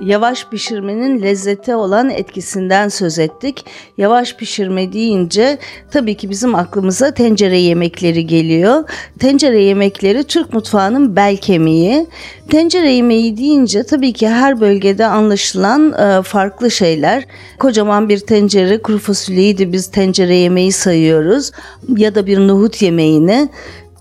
Yavaş pişirmenin lezzete olan etkisinden söz ettik. Yavaş pişirme deyince tabii ki bizim aklımıza tencere yemekleri geliyor. Tencere yemekleri Türk mutfağının bel kemiği. Tencere yemeği deyince tabii ki her bölgede anlaşılan e, farklı şeyler. Kocaman bir tencere kuru fasulyeyi de biz tencere yemeği sayıyoruz ya da bir nohut yemeğini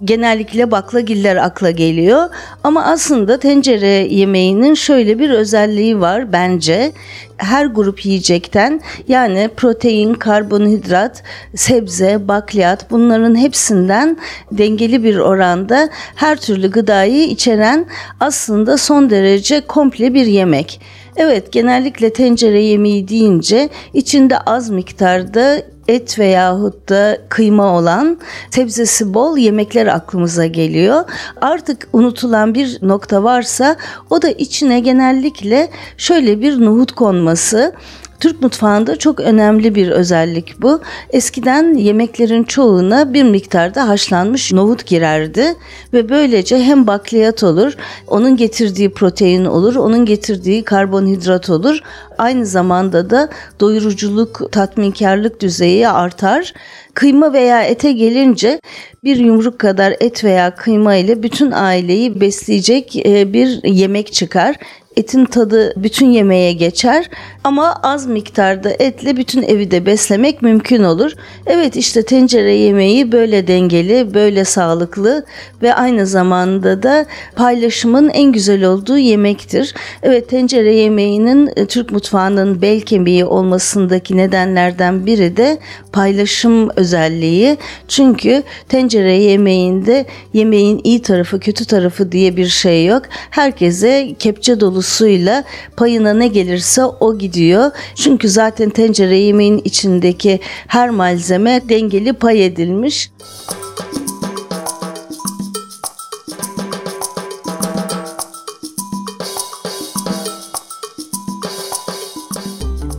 genellikle baklagiller akla geliyor. Ama aslında tencere yemeğinin şöyle bir özelliği var bence. Her grup yiyecekten yani protein, karbonhidrat, sebze, bakliyat bunların hepsinden dengeli bir oranda her türlü gıdayı içeren aslında son derece komple bir yemek. Evet genellikle tencere yemeği deyince içinde az miktarda et veyahut da kıyma olan sebzesi bol yemekler aklımıza geliyor. Artık unutulan bir nokta varsa o da içine genellikle şöyle bir nohut konması. Türk mutfağında çok önemli bir özellik bu. Eskiden yemeklerin çoğuna bir miktarda haşlanmış nohut girerdi ve böylece hem bakliyat olur, onun getirdiği protein olur, onun getirdiği karbonhidrat olur. Aynı zamanda da doyuruculuk, tatminkarlık düzeyi artar. Kıyma veya ete gelince bir yumruk kadar et veya kıyma ile bütün aileyi besleyecek e, bir yemek çıkar etin tadı bütün yemeğe geçer ama az miktarda etle bütün evi de beslemek mümkün olur. Evet işte tencere yemeği böyle dengeli, böyle sağlıklı ve aynı zamanda da paylaşımın en güzel olduğu yemektir. Evet tencere yemeğinin e, Türk mutfağının bel kemiği olmasındaki nedenlerden biri de paylaşım özelliği. Çünkü tencere yemeğinde yemeğin iyi tarafı kötü tarafı diye bir şey yok. Herkese kepçe dolusu suyla payına ne gelirse o gidiyor. Çünkü zaten tencere yemeğin içindeki her malzeme dengeli pay edilmiş.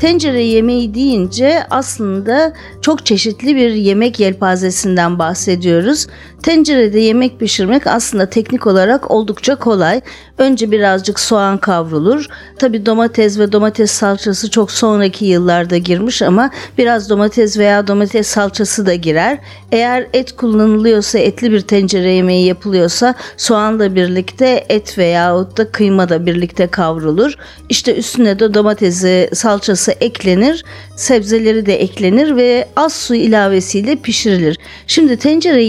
Tencere yemeği deyince aslında çok çeşitli bir yemek yelpazesinden bahsediyoruz. Tencerede yemek pişirmek aslında teknik olarak oldukça kolay. Önce birazcık soğan kavrulur. Tabi domates ve domates salçası çok sonraki yıllarda girmiş ama biraz domates veya domates salçası da girer. Eğer et kullanılıyorsa etli bir tencere yemeği yapılıyorsa soğanla birlikte et veya da kıyma da birlikte kavrulur. İşte üstüne de domatesi salçası eklenir. Sebzeleri de eklenir ve az su ilavesiyle pişirilir. Şimdi tencere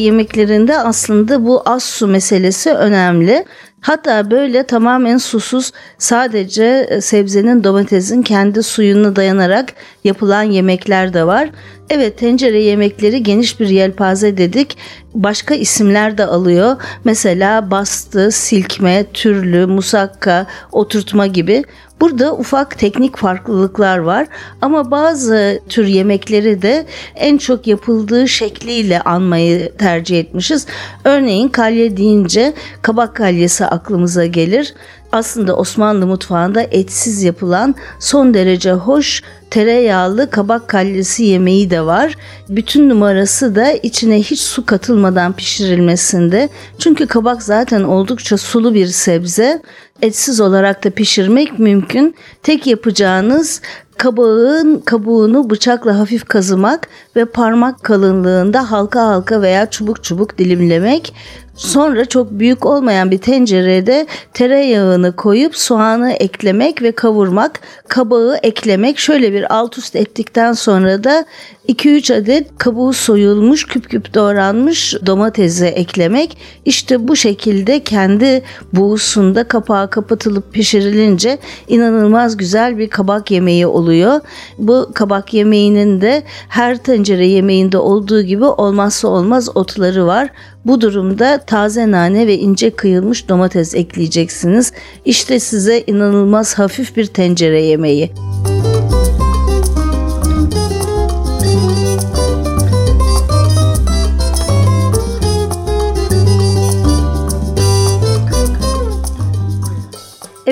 yemeklerinde aslında bu az su meselesi önemli. Hatta böyle tamamen susuz sadece e, sebzenin domatesin kendi suyuna dayanarak yapılan yemekler de var. Evet tencere yemekleri geniş bir yelpaze dedik. Başka isimler de alıyor. Mesela bastı, silkme, türlü, musakka, oturtma gibi. Burada ufak teknik farklılıklar var ama bazı tür yemekleri de en çok yapıldığı şekliyle anmayı tercih etmişiz. Örneğin kalye deyince kabak kalyesi aklımıza gelir aslında Osmanlı mutfağında etsiz yapılan son derece hoş tereyağlı kabak kallesi yemeği de var. Bütün numarası da içine hiç su katılmadan pişirilmesinde. Çünkü kabak zaten oldukça sulu bir sebze. Etsiz olarak da pişirmek mümkün. Tek yapacağınız kabağın kabuğunu bıçakla hafif kazımak ve parmak kalınlığında halka halka veya çubuk çubuk dilimlemek. Sonra çok büyük olmayan bir tencerede tereyağını koyup soğanı eklemek ve kavurmak, kabağı eklemek. Şöyle bir alt üst ettikten sonra da 2-3 adet kabuğu soyulmuş, küp küp doğranmış domatesi eklemek. İşte bu şekilde kendi buğusunda kapağı kapatılıp pişirilince inanılmaz güzel bir kabak yemeği oluyor. Bu kabak yemeğinin de her tencere yemeğinde olduğu gibi olmazsa olmaz otları var. Bu durumda taze nane ve ince kıyılmış domates ekleyeceksiniz. İşte size inanılmaz hafif bir tencere yemeği.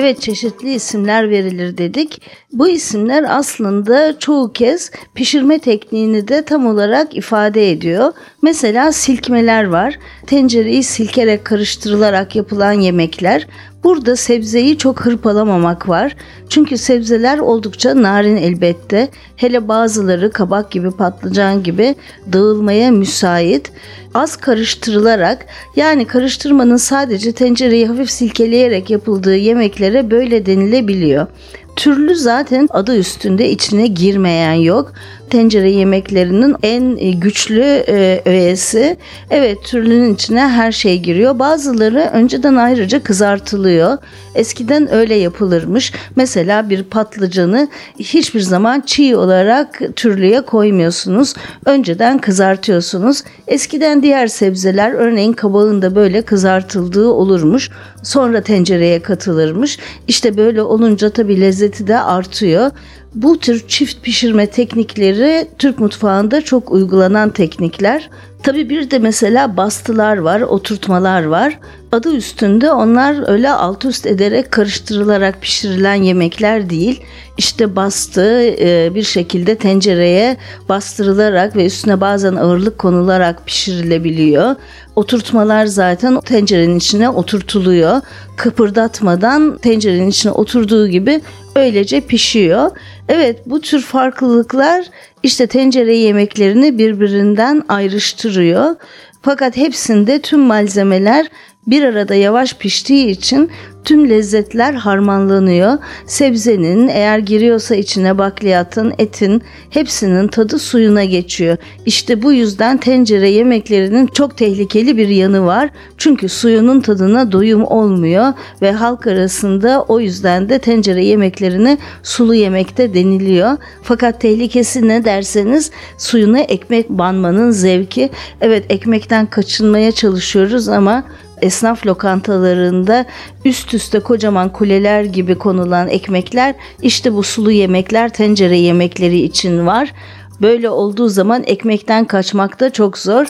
Evet çeşitli isimler verilir dedik. Bu isimler aslında çoğu kez pişirme tekniğini de tam olarak ifade ediyor. Mesela silkmeler var. Tencereyi silkerek karıştırılarak yapılan yemekler. Burada sebzeyi çok hırpalamamak var. Çünkü sebzeler oldukça narin elbette. Hele bazıları kabak gibi patlıcan gibi dağılmaya müsait. Az karıştırılarak yani karıştırmanın sadece tencereyi hafif silkeleyerek yapıldığı yemeklere böyle denilebiliyor. Türlü zaten adı üstünde içine girmeyen yok. Tencere yemeklerinin en e, güçlü e, öğesi. Evet türlünün içine her şey giriyor. Bazıları önceden ayrıca kızartılıyor. Eskiden öyle yapılırmış. Mesela bir patlıcanı hiçbir zaman çiğ olarak türlüye koymuyorsunuz. Önceden kızartıyorsunuz. Eskiden diğer sebzeler örneğin kabağın da böyle kızartıldığı olurmuş. Sonra tencereye katılırmış. İşte böyle olunca tabii lezzeti de artıyor. Bu tür çift pişirme teknikleri Türk mutfağında çok uygulanan teknikler. Tabi bir de mesela bastılar var, oturtmalar var. Adı üstünde onlar öyle alt üst ederek karıştırılarak pişirilen yemekler değil. İşte bastı e, bir şekilde tencereye bastırılarak ve üstüne bazen ağırlık konularak pişirilebiliyor. Oturtmalar zaten tencerenin içine oturtuluyor. Kıpırdatmadan tencerenin içine oturduğu gibi öylece pişiyor. Evet bu tür farklılıklar işte tencere yemeklerini birbirinden ayrıştırıyor. Fakat hepsinde tüm malzemeler bir arada yavaş piştiği için tüm lezzetler harmanlanıyor. Sebzenin eğer giriyorsa içine bakliyatın, etin hepsinin tadı suyuna geçiyor. İşte bu yüzden tencere yemeklerinin çok tehlikeli bir yanı var. Çünkü suyunun tadına doyum olmuyor ve halk arasında o yüzden de tencere yemeklerini sulu yemekte deniliyor. Fakat tehlikesi ne derseniz suyuna ekmek banmanın zevki. Evet ekmekten kaçınmaya çalışıyoruz ama esnaf lokantalarında üst üste kocaman kuleler gibi konulan ekmekler işte bu sulu yemekler tencere yemekleri için var. Böyle olduğu zaman ekmekten kaçmak da çok zor.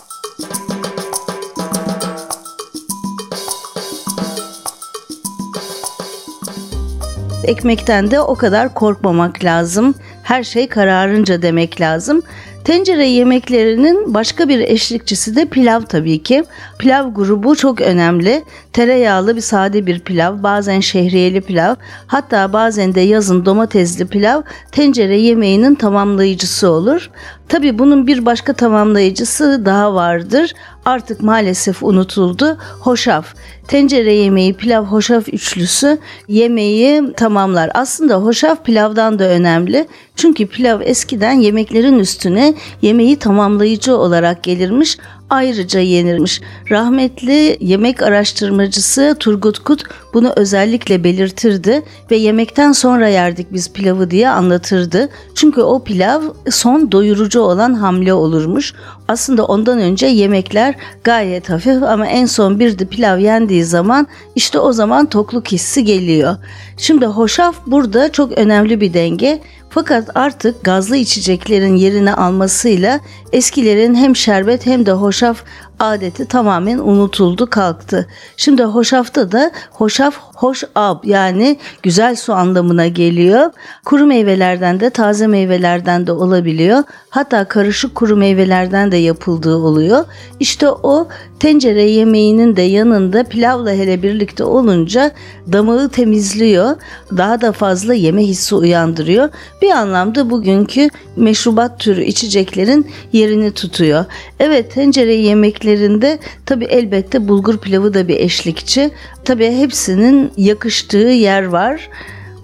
Ekmekten de o kadar korkmamak lazım. Her şey kararınca demek lazım. Tencere yemeklerinin başka bir eşlikçisi de pilav tabii ki. Pilav grubu çok önemli. Tereyağlı bir sade bir pilav, bazen şehriyeli pilav, hatta bazen de yazın domatesli pilav tencere yemeğinin tamamlayıcısı olur. Tabii bunun bir başka tamamlayıcısı daha vardır. Artık maalesef unutuldu. Hoşaf. Tencere yemeği, pilav, hoşaf üçlüsü yemeği tamamlar. Aslında hoşaf pilavdan da önemli. Çünkü pilav eskiden yemeklerin üstüne yemeği tamamlayıcı olarak gelirmiş ayrıca yenirmiş. Rahmetli yemek araştırmacısı Turgut Kut bunu özellikle belirtirdi ve yemekten sonra yerdik biz pilavı diye anlatırdı. Çünkü o pilav son doyurucu olan hamle olurmuş. Aslında ondan önce yemekler gayet hafif ama en son bir de pilav yendiği zaman işte o zaman tokluk hissi geliyor. Şimdi hoşaf burada çok önemli bir denge. Fakat artık gazlı içeceklerin yerini almasıyla eskilerin hem şerbet hem de hoşaf adeti tamamen unutuldu kalktı. Şimdi hoşafta da hoşaf hoş ab yani güzel su anlamına geliyor. Kuru meyvelerden de taze meyvelerden de olabiliyor. Hatta karışık kuru meyvelerden de yapıldığı oluyor. İşte o tencere yemeğinin de yanında pilavla hele birlikte olunca damağı temizliyor. Daha da fazla yeme hissi uyandırıyor. Bir anlamda bugünkü meşrubat türü içeceklerin yerini tutuyor. Evet tencere yemeklerinde tabi elbette bulgur pilavı da bir eşlikçi. Tabi hepsinin yakıştığı yer var.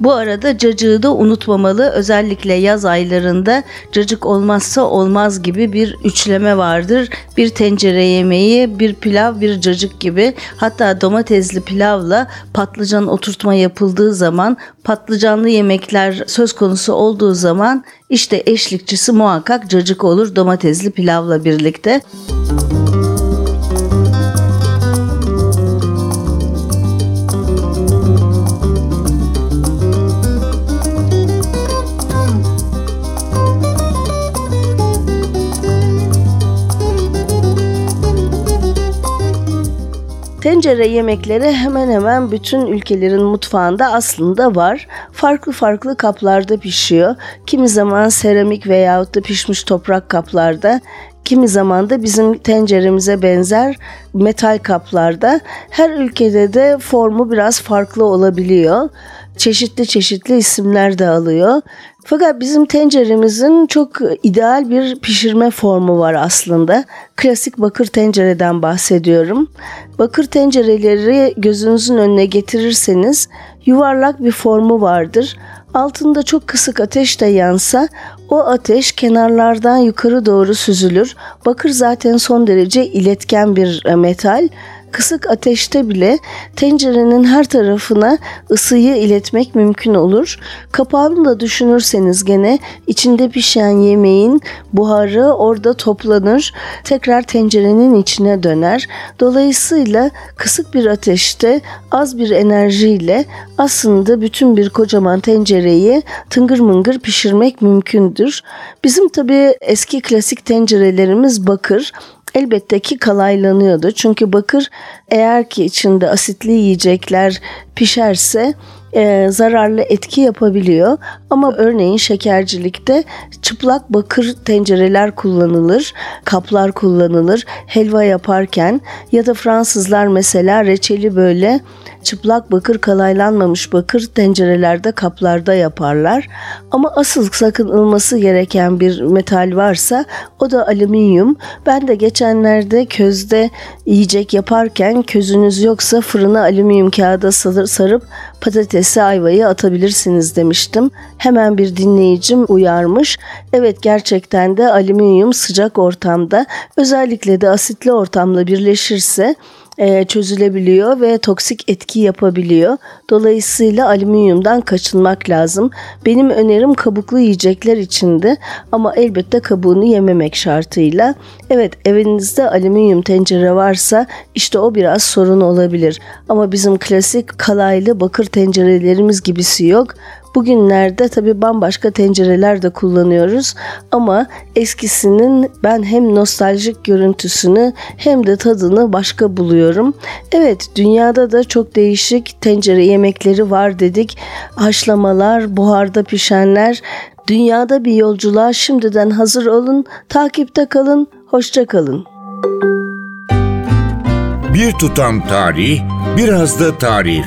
Bu arada cacığı da unutmamalı. Özellikle yaz aylarında cacık olmazsa olmaz gibi bir üçleme vardır. Bir tencere yemeği, bir pilav, bir cacık gibi. Hatta domatesli pilavla patlıcan oturtma yapıldığı zaman, patlıcanlı yemekler söz konusu olduğu zaman işte eşlikçisi muhakkak cacık olur domatesli pilavla birlikte. Müzik Tencere yemekleri hemen hemen bütün ülkelerin mutfağında aslında var. Farklı farklı kaplarda pişiyor. Kimi zaman seramik veyahut da pişmiş toprak kaplarda, kimi zaman da bizim tenceremize benzer metal kaplarda. Her ülkede de formu biraz farklı olabiliyor. Çeşitli çeşitli isimler de alıyor. Fakat bizim tenceremizin çok ideal bir pişirme formu var aslında. Klasik bakır tencereden bahsediyorum. Bakır tencereleri gözünüzün önüne getirirseniz yuvarlak bir formu vardır. Altında çok kısık ateş de yansa o ateş kenarlardan yukarı doğru süzülür. Bakır zaten son derece iletken bir metal kısık ateşte bile tencerenin her tarafına ısıyı iletmek mümkün olur. Kapağını da düşünürseniz gene içinde pişen yemeğin buharı orada toplanır, tekrar tencerenin içine döner. Dolayısıyla kısık bir ateşte az bir enerjiyle aslında bütün bir kocaman tencereyi tıngır mıngır pişirmek mümkündür. Bizim tabii eski klasik tencerelerimiz bakır elbette ki kalaylanıyordu. Çünkü bakır eğer ki içinde asitli yiyecekler pişerse e, zararlı etki yapabiliyor. Ama örneğin şekercilikte çıplak bakır tencereler kullanılır, kaplar kullanılır helva yaparken ya da Fransızlar mesela reçeli böyle çıplak bakır kalaylanmamış bakır tencerelerde kaplarda yaparlar. Ama asıl sakınılması gereken bir metal varsa o da alüminyum. Ben de geçenlerde közde yiyecek yaparken közünüz yoksa fırına alüminyum kağıda sarıp patatesi ayvayı atabilirsiniz demiştim. Hemen bir dinleyicim uyarmış. Evet gerçekten de alüminyum sıcak ortamda özellikle de asitli ortamla birleşirse e, çözülebiliyor ve toksik etki yapabiliyor. Dolayısıyla alüminyumdan kaçınmak lazım. Benim önerim kabuklu yiyecekler içinde ama elbette kabuğunu yememek şartıyla. Evet evinizde alüminyum tencere varsa işte o biraz sorun olabilir. Ama bizim klasik kalaylı bakır tencerelerimiz gibisi yok. Bugünlerde tabii bambaşka tencereler de kullanıyoruz ama eskisinin ben hem nostaljik görüntüsünü hem de tadını başka buluyorum. Evet dünyada da çok değişik tencere yemekleri var dedik. Haşlamalar, buharda pişenler, Dünyada bir yolculuğa şimdiden hazır olun, takipte kalın, hoşça kalın. Bir tutam tarih, biraz da tarif.